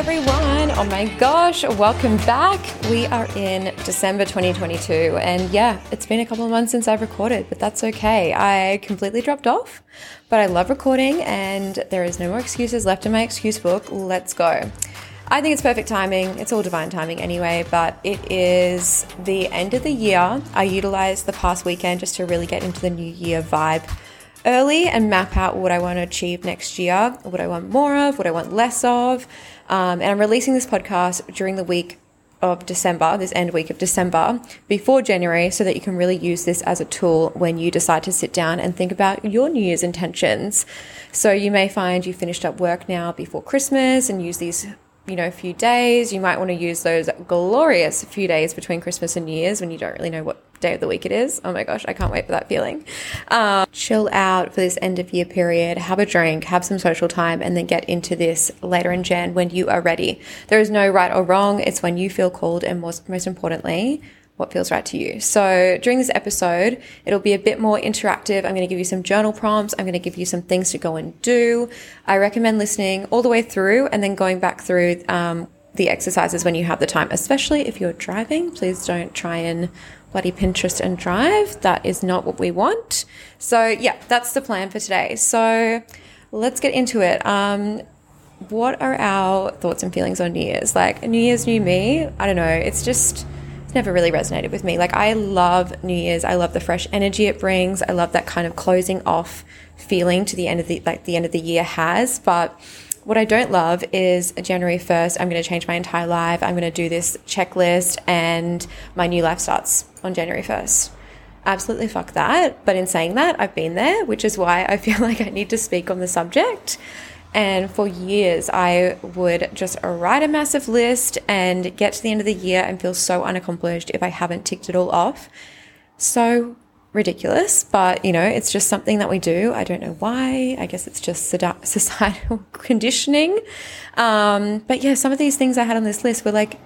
everyone. Oh my gosh, welcome back. We are in December 2022, and yeah, it's been a couple of months since I've recorded, but that's okay. I completely dropped off, but I love recording, and there is no more excuses left in my excuse book. Let's go. I think it's perfect timing. It's all divine timing anyway, but it is the end of the year. I utilized the past weekend just to really get into the new year vibe early and map out what I want to achieve next year, what I want more of, what I want less of. Um, and I'm releasing this podcast during the week of December, this end week of December, before January, so that you can really use this as a tool when you decide to sit down and think about your New Year's intentions. So you may find you finished up work now before Christmas and use these you know, few days. You might want to use those glorious few days between Christmas and New Year's when you don't really know what day of the week it is. Oh my gosh, I can't wait for that feeling. Um, chill out for this end of year period, have a drink, have some social time, and then get into this later in Jan when you are ready. There is no right or wrong. It's when you feel called, and most, most importantly, what feels right to you. So during this episode, it'll be a bit more interactive. I'm going to give you some journal prompts. I'm going to give you some things to go and do. I recommend listening all the way through and then going back through um, the exercises when you have the time, especially if you're driving. Please don't try and bloody Pinterest and drive. That is not what we want. So yeah, that's the plan for today. So let's get into it. Um, what are our thoughts and feelings on New Year's? Like New Year's, new me. I don't know. It's just it's never really resonated with me. Like I love New Year's. I love the fresh energy it brings. I love that kind of closing off feeling to the end of the like the end of the year has. But what I don't love is January 1st, I'm going to change my entire life. I'm going to do this checklist and my new life starts on January 1st. Absolutely fuck that. But in saying that, I've been there, which is why I feel like I need to speak on the subject. And for years, I would just write a massive list and get to the end of the year and feel so unaccomplished if I haven't ticked it all off. So ridiculous, but you know, it's just something that we do. I don't know why. I guess it's just societal conditioning. Um, but yeah, some of these things I had on this list were like,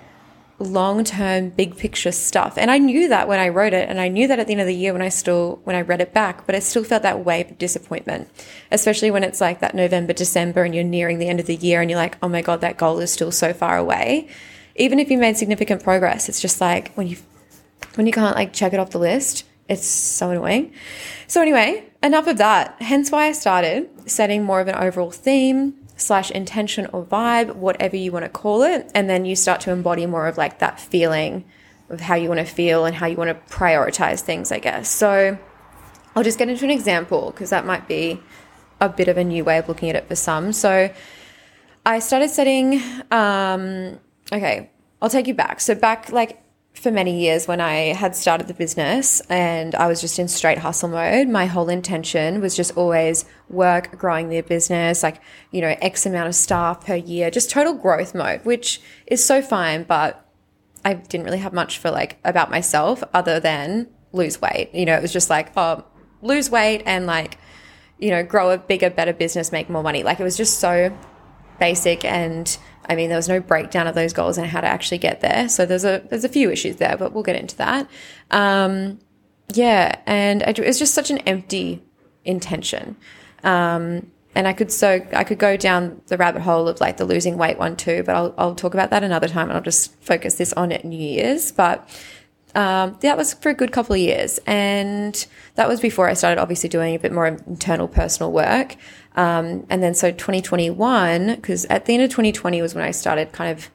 long term, big picture stuff. And I knew that when I wrote it, and I knew that at the end of the year when I still when I read it back, but I still felt that wave of disappointment, especially when it's like that November, December, and you're nearing the end of the year, and you're like, oh my god, that goal is still so far away. Even if you made significant progress, it's just like when you when you can't like check it off the list, it's so annoying. So anyway, enough of that. Hence why I started setting more of an overall theme slash intention or vibe, whatever you want to call it. And then you start to embody more of like that feeling of how you want to feel and how you want to prioritize things, I guess. So I'll just get into an example because that might be a bit of a new way of looking at it for some. So I started setting, um, okay, I'll take you back. So back like for many years when I had started the business and I was just in straight hustle mode, my whole intention was just always work, growing the business, like, you know, X amount of staff per year, just total growth mode, which is so fine. But I didn't really have much for like about myself other than lose weight. You know, it was just like, oh, lose weight and like, you know, grow a bigger, better business, make more money. Like it was just so basic and I mean, there was no breakdown of those goals and how to actually get there. So there's a there's a few issues there, but we'll get into that. Um, yeah, and it was just such an empty intention. Um, and I could so I could go down the rabbit hole of like the losing weight one too, but I'll I'll talk about that another time, and I'll just focus this on it New Year's. But um, that was for a good couple of years, and that was before I started obviously doing a bit more internal personal work. Um, and then so 2021, because at the end of 2020 was when I started kind of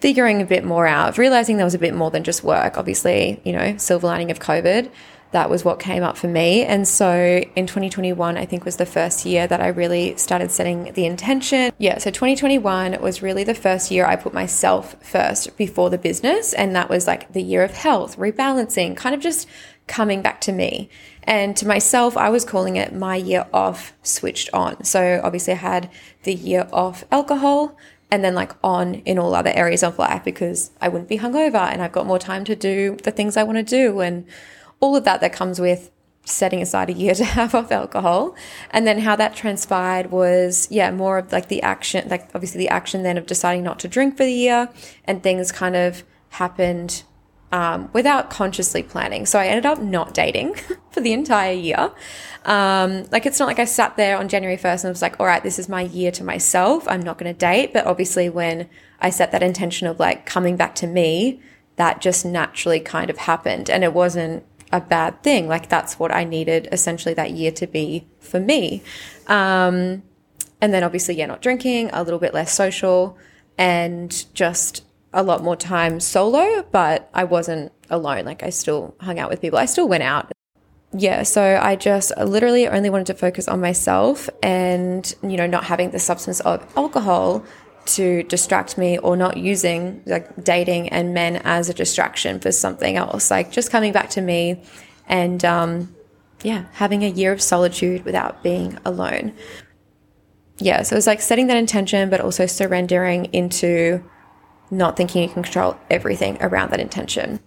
figuring a bit more out, realizing there was a bit more than just work. Obviously, you know, silver lining of COVID, that was what came up for me. And so in 2021, I think was the first year that I really started setting the intention. Yeah, so 2021 was really the first year I put myself first before the business. And that was like the year of health, rebalancing, kind of just coming back to me. And to myself, I was calling it my year off switched on. So obviously I had the year off alcohol and then like on in all other areas of life because I wouldn't be hungover and I've got more time to do the things I want to do and all of that that comes with setting aside a year to have off alcohol. And then how that transpired was, yeah, more of like the action, like obviously the action then of deciding not to drink for the year and things kind of happened um, without consciously planning. So I ended up not dating for the entire year. Um, like it's not like I sat there on January 1st and was like, all right, this is my year to myself. I'm not going to date. But obviously, when I set that intention of like coming back to me, that just naturally kind of happened. And it wasn't a bad thing. Like that's what I needed essentially that year to be for me. Um, and then obviously, yeah, not drinking, a little bit less social, and just a lot more time solo, but I wasn't alone. Like I still hung out with people. I still went out. Yeah, so I just literally only wanted to focus on myself and, you know, not having the substance of alcohol to distract me or not using like dating and men as a distraction for something else. Like just coming back to me and, um, yeah, having a year of solitude without being alone. Yeah, so it was like setting that intention, but also surrendering into not thinking you can control everything around that intention.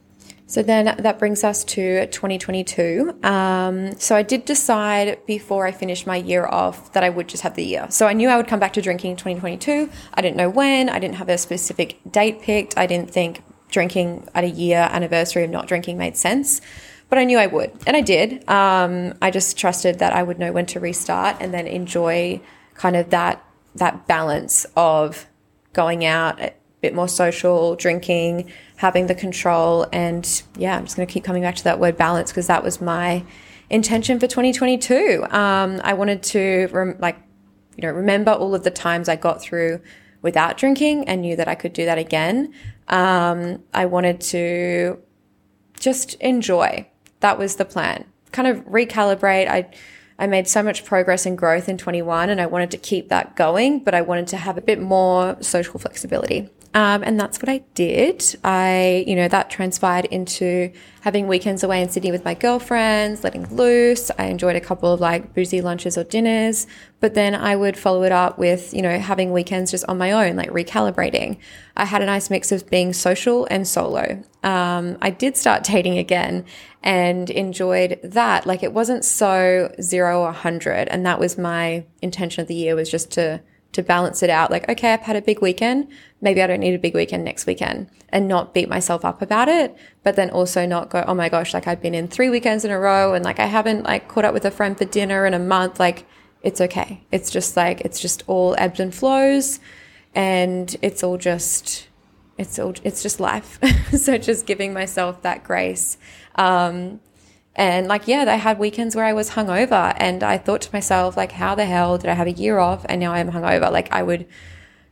So then that brings us to 2022. Um, so I did decide before I finished my year off that I would just have the year. So I knew I would come back to drinking in 2022. I didn't know when. I didn't have a specific date picked. I didn't think drinking at a year anniversary of not drinking made sense, but I knew I would, and I did. Um, I just trusted that I would know when to restart and then enjoy kind of that that balance of going out bit more social, drinking having the control. And yeah, I'm just going to keep coming back to that word balance because that was my intention for 2022. Um, I wanted to rem- like, you know, remember all of the times I got through without drinking and knew that I could do that again. Um, I wanted to just enjoy. That was the plan. Kind of recalibrate. I I made so much progress and growth in 21 and I wanted to keep that going, but I wanted to have a bit more social flexibility. Um, and that's what I did. I, you know, that transpired into having weekends away in Sydney with my girlfriends, letting loose. I enjoyed a couple of like boozy lunches or dinners, but then I would follow it up with, you know, having weekends just on my own, like recalibrating. I had a nice mix of being social and solo. Um, I did start dating again and enjoyed that. Like it wasn't so zero or hundred. And that was my intention of the year was just to, to balance it out. Like, okay, I've had a big weekend. Maybe I don't need a big weekend next weekend and not beat myself up about it. But then also not go, oh my gosh, like I've been in three weekends in a row and like I haven't like caught up with a friend for dinner in a month. Like it's okay. It's just like, it's just all ebbs and flows and it's all just, it's all, it's just life. so just giving myself that grace. Um, and like, yeah, I had weekends where I was hungover and I thought to myself, like, how the hell did I have a year off and now I'm hungover? Like, I would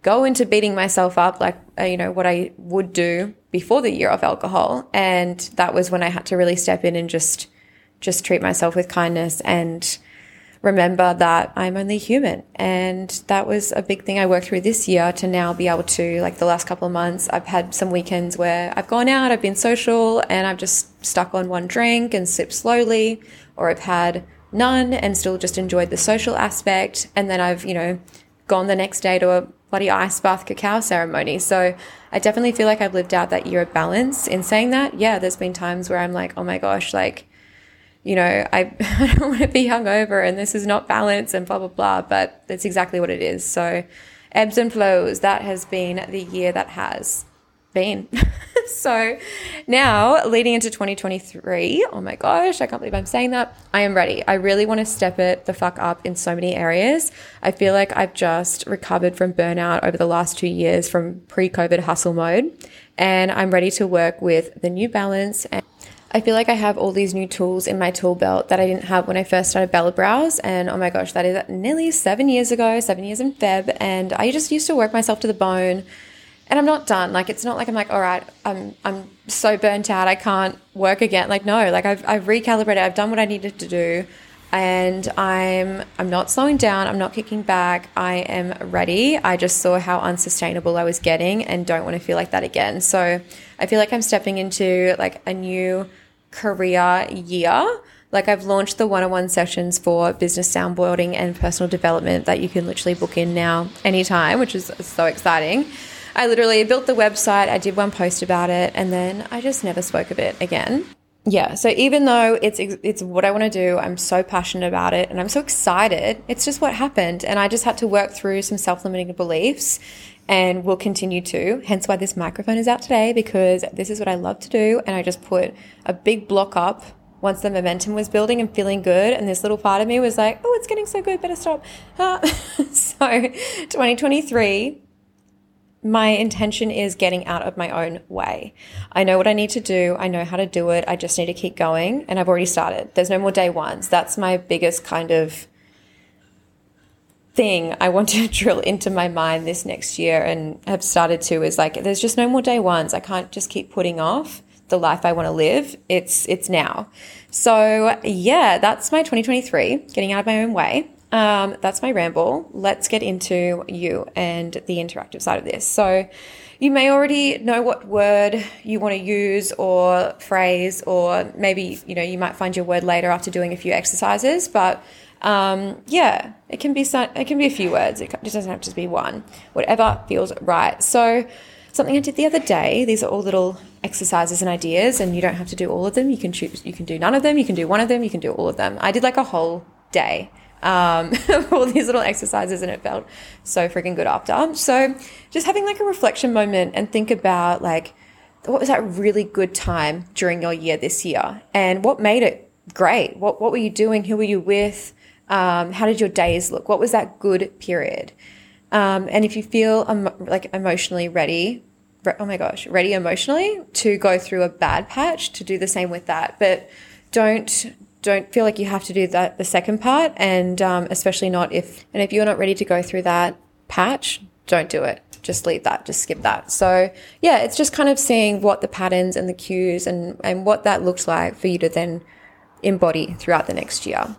go into beating myself up, like, uh, you know, what I would do before the year of alcohol. And that was when I had to really step in and just, just treat myself with kindness and, remember that I'm only human. And that was a big thing I worked through this year to now be able to, like the last couple of months, I've had some weekends where I've gone out, I've been social, and I've just stuck on one drink and sipped slowly, or I've had none and still just enjoyed the social aspect. And then I've, you know, gone the next day to a bloody ice bath cacao ceremony. So I definitely feel like I've lived out that year of balance. In saying that, yeah, there's been times where I'm like, oh my gosh, like, you know, I, I don't want to be hungover and this is not balance and blah, blah, blah. But that's exactly what it is. So, ebbs and flows, that has been the year that has been. so, now leading into 2023, oh my gosh, I can't believe I'm saying that. I am ready. I really want to step it the fuck up in so many areas. I feel like I've just recovered from burnout over the last two years from pre COVID hustle mode. And I'm ready to work with the new balance and I feel like I have all these new tools in my tool belt that I didn't have when I first started Bella Brows. And oh my gosh, that is nearly seven years ago, seven years in Feb. And I just used to work myself to the bone. And I'm not done. Like it's not like I'm like, all right, I'm I'm so burnt out, I can't work again. Like no, like I've I've recalibrated, I've done what I needed to do, and I'm I'm not slowing down, I'm not kicking back. I am ready. I just saw how unsustainable I was getting and don't want to feel like that again. So I feel like I'm stepping into like a new career year. Like I've launched the one-on-one sessions for business soundboarding and personal development that you can literally book in now anytime, which is so exciting. I literally built the website, I did one post about it, and then I just never spoke of it again. Yeah, so even though it's it's what I want to do, I'm so passionate about it and I'm so excited. It's just what happened and I just had to work through some self-limiting beliefs and will continue to. Hence why this microphone is out today because this is what I love to do. And I just put a big block up once the momentum was building and feeling good. And this little part of me was like, oh, it's getting so good, better stop. Uh, so 2023 my intention is getting out of my own way. I know what I need to do. I know how to do it. I just need to keep going. And I've already started. There's no more day ones. That's my biggest kind of thing I want to drill into my mind this next year and have started to is like, there's just no more day ones. I can't just keep putting off the life I want to live. It's, it's now. So yeah, that's my 2023, getting out of my own way. Um, that's my ramble. Let's get into you and the interactive side of this. So, you may already know what word you want to use or phrase, or maybe you know you might find your word later after doing a few exercises. But um, yeah, it can be some, it can be a few words. It just doesn't have to be one. Whatever feels right. So, something I did the other day. These are all little exercises and ideas, and you don't have to do all of them. You can choose. You can do none of them. You can do one of them. You can do all of them. I did like a whole day um, all these little exercises and it felt so freaking good after. So just having like a reflection moment and think about like, what was that really good time during your year this year and what made it great? What, what were you doing? Who were you with? Um, how did your days look? What was that good period? Um, and if you feel um, like emotionally ready, re- oh my gosh, ready emotionally to go through a bad patch, to do the same with that. But don't don't feel like you have to do that the second part and um, especially not if and if you're not ready to go through that patch don't do it. Just leave that just skip that. So yeah it's just kind of seeing what the patterns and the cues and and what that looks like for you to then embody throughout the next year.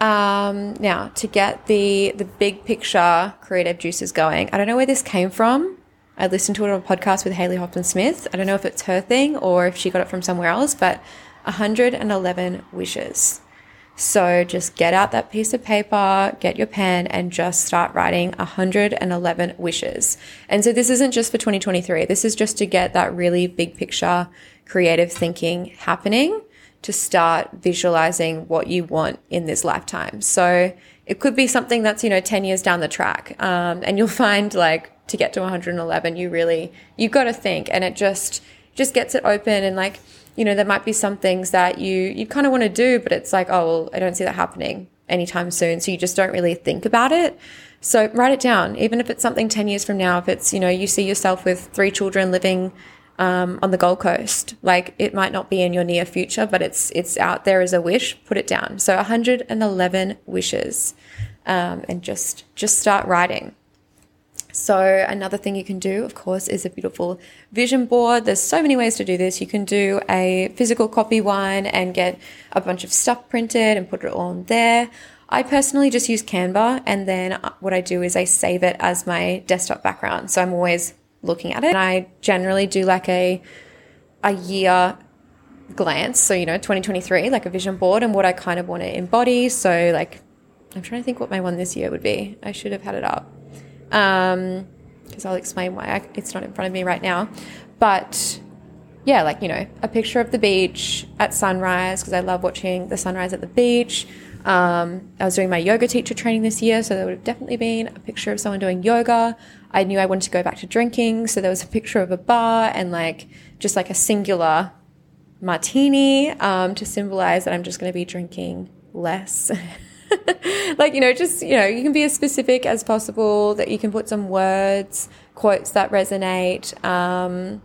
Um, now to get the the big picture creative juices going i don't know where this came from. I listened to it on a podcast with haley hoffman smith i don't know if it's her thing or if she got it from somewhere else but 111 wishes. So just get out that piece of paper, get your pen, and just start writing 111 wishes. And so this isn't just for 2023. This is just to get that really big picture creative thinking happening to start visualizing what you want in this lifetime. So it could be something that's, you know, 10 years down the track. Um, and you'll find like to get to 111, you really, you've got to think and it just, just gets it open and like, you know, there might be some things that you, you kind of want to do, but it's like, oh, well, I don't see that happening anytime soon. So you just don't really think about it. So write it down, even if it's something 10 years from now, if it's, you know, you see yourself with three children living um, on the Gold Coast, like it might not be in your near future, but it's, it's out there as a wish, put it down. So 111 wishes. Um, and just, just start writing. So another thing you can do, of course, is a beautiful vision board. There's so many ways to do this. You can do a physical copy one and get a bunch of stuff printed and put it all in there. I personally just use Canva and then what I do is I save it as my desktop background. So I'm always looking at it. And I generally do like a a year glance. So, you know, 2023, like a vision board and what I kind of want to embody. So like I'm trying to think what my one this year would be. I should have had it up because um, I'll explain why I, it's not in front of me right now. But yeah, like, you know, a picture of the beach at sunrise because I love watching the sunrise at the beach. Um, I was doing my yoga teacher training this year, so there would have definitely been a picture of someone doing yoga. I knew I wanted to go back to drinking, so there was a picture of a bar and like just like a singular martini um, to symbolize that I'm just going to be drinking less. like, you know, just, you know, you can be as specific as possible, that you can put some words, quotes that resonate. Um,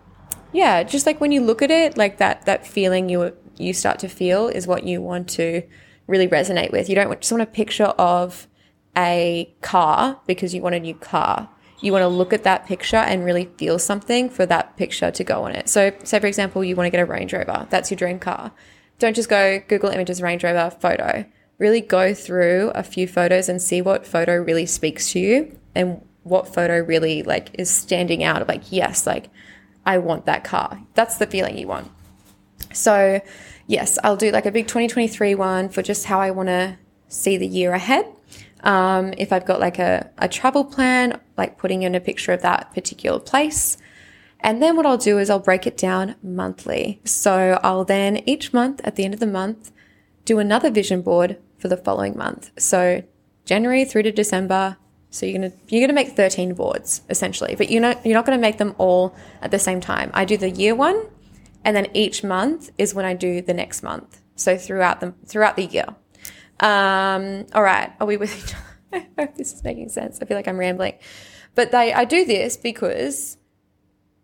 yeah, just like when you look at it, like that, that feeling you, you start to feel is what you want to really resonate with. You don't just want a picture of a car because you want a new car. You want to look at that picture and really feel something for that picture to go on it. So, say for example, you want to get a Range Rover. That's your dream car. Don't just go Google Images Range Rover photo really go through a few photos and see what photo really speaks to you and what photo really like is standing out of like yes like i want that car. That's the feeling you want. So yes i'll do like a big 2023 one for just how i want to see the year ahead. Um, if i've got like a, a travel plan like putting in a picture of that particular place. And then what I'll do is I'll break it down monthly. So I'll then each month at the end of the month do another vision board for the following month. So January through to December, So you're gonna you're gonna make 13 boards essentially, but you're not you're not gonna make them all at the same time. I do the year one, and then each month is when I do the next month. So throughout the throughout the year. Um, all right, are we with each other? I hope this is making sense. I feel like I'm rambling, but they I do this because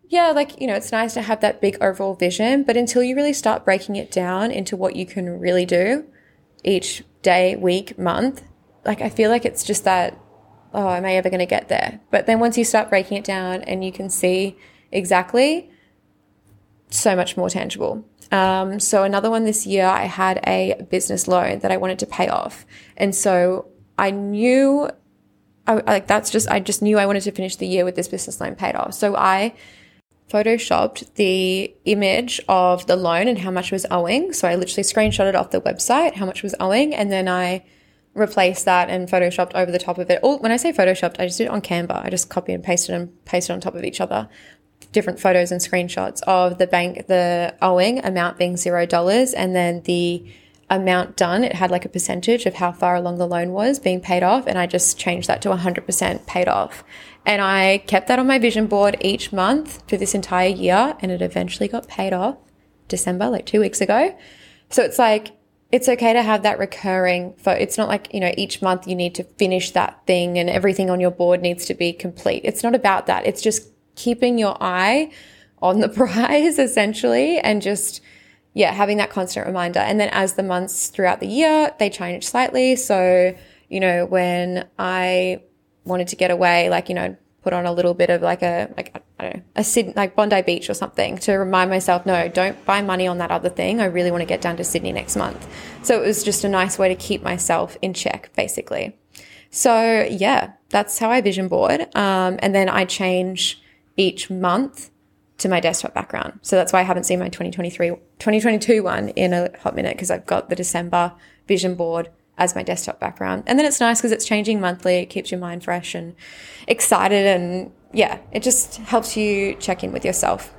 yeah, like, you know, it's nice to have that big overall vision, but until you really start breaking it down into what you can really do each day, week, month, like, I feel like it's just that, oh, am I ever going to get there? But then once you start breaking it down and you can see exactly, so much more tangible. Um, so another one this year, I had a business loan that I wanted to pay off. And so I knew, I, like, that's just, I just knew I wanted to finish the year with this business loan paid off. So I, photoshopped the image of the loan and how much was owing. So I literally screenshotted off the website how much was owing, and then I replaced that and photoshopped over the top of it. All, when I say photoshopped, I just did it on Canva. I just copy and pasted and pasted on top of each other different photos and screenshots of the bank, the owing amount being zero dollars, and then the amount done. It had like a percentage of how far along the loan was being paid off, and I just changed that to 100% paid off. And I kept that on my vision board each month for this entire year, and it eventually got paid off December, like two weeks ago. So it's like, it's okay to have that recurring for it's not like you know each month you need to finish that thing and everything on your board needs to be complete. It's not about that. It's just keeping your eye on the prize essentially and just yeah having that constant reminder. And then as the months throughout the year they change slightly. So you know when i wanted to get away, like, you know, put on a little bit of like a, like, I don't know, a Sydney, like Bondi Beach or something to remind myself, no, don't buy money on that other thing. I really want to get down to Sydney next month. So it was just a nice way to keep myself in check, basically. So yeah, that's how I vision board. Um, and then I change each month to my desktop background. So that's why I haven't seen my 2023, 2022 one in a hot minute because I've got the December vision board as my desktop background. And then it's nice because it's changing monthly. It keeps your mind fresh and excited. And yeah, it just helps you check in with yourself.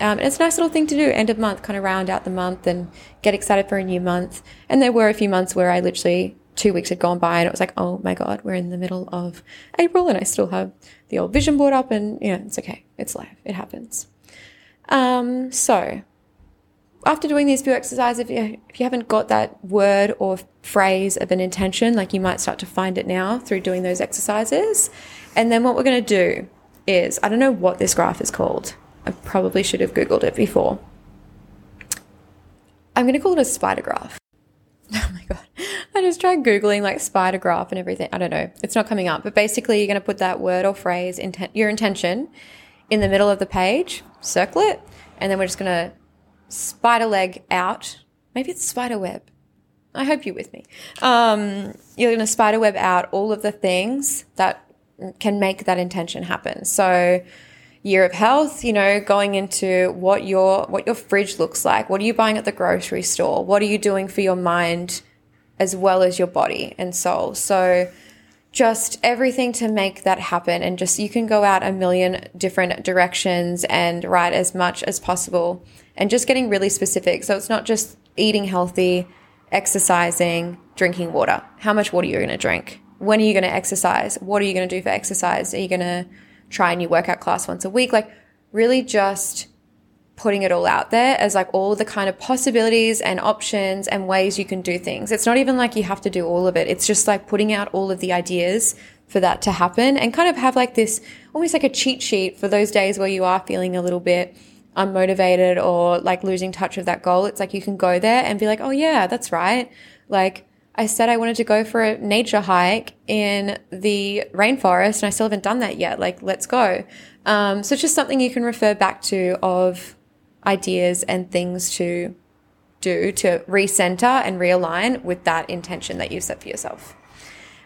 Um, and it's a nice little thing to do, end of month, kind of round out the month and get excited for a new month. And there were a few months where I literally, two weeks had gone by and it was like, oh my God, we're in the middle of April and I still have the old vision board up and, you know, it's okay. It's life. It happens. Um, so after doing these few exercises, if you, if you haven't got that word or phrase of an intention, like you might start to find it now through doing those exercises. And then what we're going to do is, I don't know what this graph is called. I probably should have Googled it before. I'm going to call it a spider graph. Oh my God. I just tried Googling like spider graph and everything. I don't know. It's not coming up. But basically, you're going to put that word or phrase, intent, your intention, in the middle of the page, circle it, and then we're just going to spider leg out. Maybe it's spider web. I hope you're with me. Um, you're going to spider web out all of the things that can make that intention happen. So, year of health, you know, going into what your what your fridge looks like. What are you buying at the grocery store? What are you doing for your mind as well as your body and soul? So, just everything to make that happen and just you can go out a million different directions and write as much as possible and just getting really specific. So it's not just eating healthy, exercising, drinking water. How much water are you going to drink? When are you going to exercise? What are you going to do for exercise? Are you going to try a new workout class once a week? Like really just putting it all out there as like all the kind of possibilities and options and ways you can do things. It's not even like you have to do all of it. It's just like putting out all of the ideas for that to happen and kind of have like this almost like a cheat sheet for those days where you are feeling a little bit unmotivated or like losing touch of that goal, it's like you can go there and be like, oh yeah, that's right. Like I said I wanted to go for a nature hike in the rainforest and I still haven't done that yet. Like, let's go. Um, so it's just something you can refer back to of ideas and things to do to recenter and realign with that intention that you set for yourself.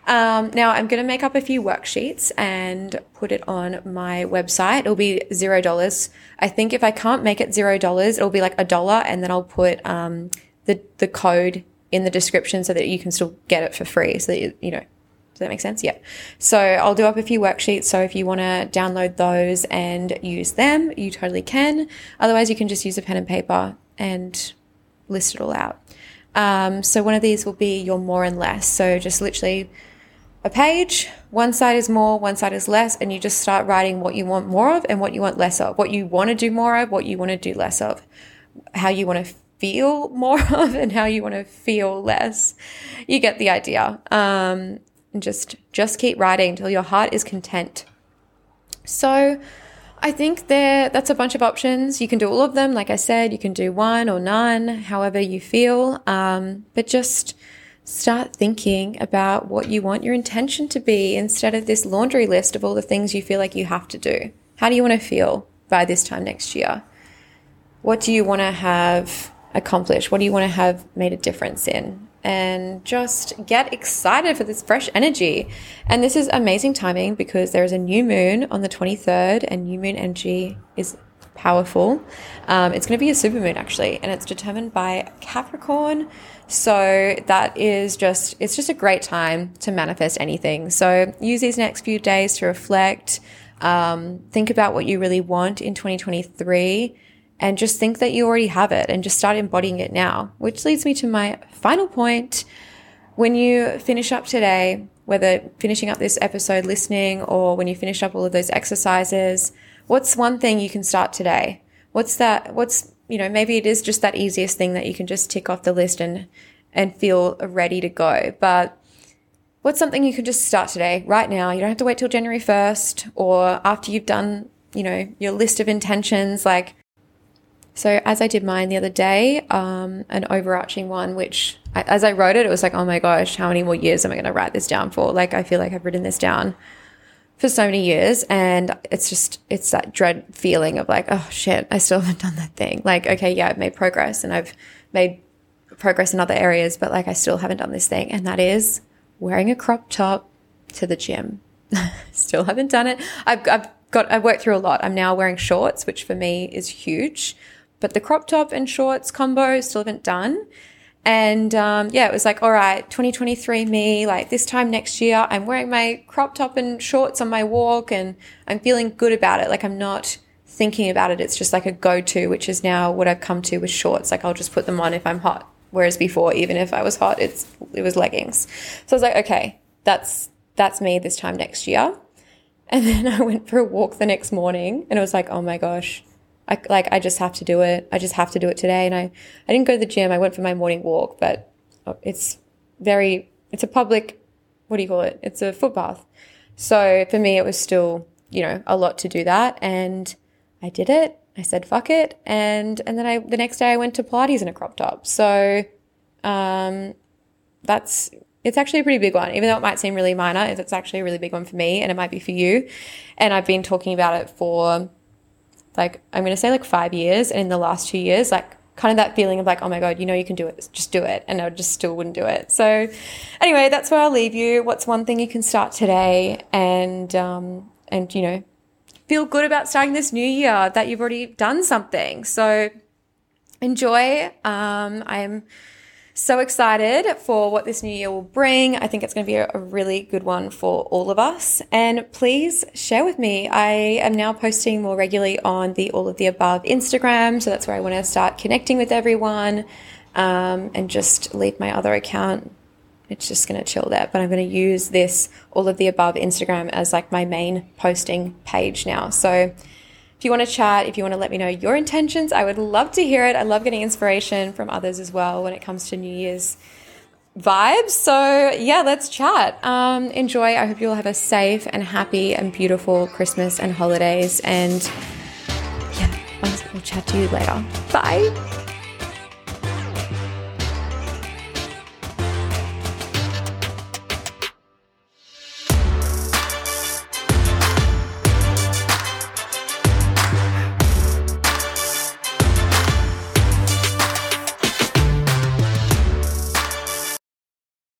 Um, now I'm going to make up a few worksheets and put it on my website. It'll be zero dollars. I think if I can't make it zero dollars, it'll be like a dollar, and then I'll put um, the the code in the description so that you can still get it for free. So that you, you know, that make sense? Yeah. So I'll do up a few worksheets. So if you want to download those and use them, you totally can. Otherwise, you can just use a pen and paper and list it all out. Um, so one of these will be your more and less. So just literally a page. One side is more, one side is less, and you just start writing what you want more of and what you want less of, what you want to do more of, what you want to do less of, how you want to feel more of, and how you want to feel less. You get the idea. Um, and just just keep writing until your heart is content. So, I think there that's a bunch of options. You can do all of them, like I said. You can do one or none, however you feel. Um, but just start thinking about what you want your intention to be instead of this laundry list of all the things you feel like you have to do. How do you want to feel by this time next year? What do you want to have accomplished? What do you want to have made a difference in? And just get excited for this fresh energy. And this is amazing timing because there is a new moon on the 23rd, and new moon energy is powerful. Um, it's going to be a supermoon actually, and it's determined by Capricorn. So that is just, it's just a great time to manifest anything. So use these next few days to reflect, um, think about what you really want in 2023 and just think that you already have it and just start embodying it now, which leads me to my final point. When you finish up today, whether finishing up this episode listening or when you finish up all of those exercises, what's one thing you can start today? What's that? What's you know, maybe it is just that easiest thing that you can just tick off the list and and feel ready to go. But what's something you can just start today, right now? You don't have to wait till January 1st or after you've done, you know, your list of intentions. Like, so as I did mine the other day, um, an overarching one, which I, as I wrote it, it was like, oh my gosh, how many more years am I going to write this down for? Like, I feel like I've written this down for so many years and it's just it's that dread feeling of like oh shit i still haven't done that thing. Like okay yeah i've made progress and i've made progress in other areas but like i still haven't done this thing and that is wearing a crop top to the gym. Still haven't done it. I've, I've got i've worked through a lot. I'm now wearing shorts which for me is huge but the crop top and shorts combo still haven't done and um, yeah, it was like, all right, 2023 me, like this time next year, I'm wearing my crop top and shorts on my walk and I'm feeling good about it. Like I'm not thinking about it. It's just like a go to, which is now what I've come to with shorts. Like I'll just put them on if I'm hot. Whereas before, even if I was hot, it's, it was leggings. So I was like, okay, that's, that's me this time next year. And then I went for a walk the next morning and it was like, oh my gosh, I, like I just have to do it. I just have to do it today. And I, I didn't go to the gym. I went for my morning walk, but it's very, it's a public, what do you call it? It's a footpath. So for me, it was still, you know, a lot to do that. And I did it. I said, fuck it. And, and then I, the next day I went to Pilates in a crop top. So, um, that's, it's actually a pretty big one, even though it might seem really minor. It's actually a really big one for me and it might be for you. And I've been talking about it for like I'm going to say like five years, and in the last two years, like kind of that feeling of like, oh my god, you know you can do it, just do it, and I just still wouldn't do it. So anyway, that's where I'll leave you. What's one thing you can start today, and um, and you know, feel good about starting this new year that you've already done something. So enjoy. Um, I'm so excited for what this new year will bring. I think it's going to be a, really good one for all of us. And please share with me. I am now posting more regularly on the All of the Above Instagram. So that's where I want to start connecting with everyone um, and just leave my other account. It's just going to chill there. But I'm going to use this All of the Above Instagram as like my main posting page now. So if you want to chat, if you want to let me know your intentions, I would love to hear it. I love getting inspiration from others as well when it comes to New Year's vibes. So, yeah, let's chat. Um, enjoy. I hope you all have a safe and happy and beautiful Christmas and holidays. And yeah, I'll chat to you later. Bye.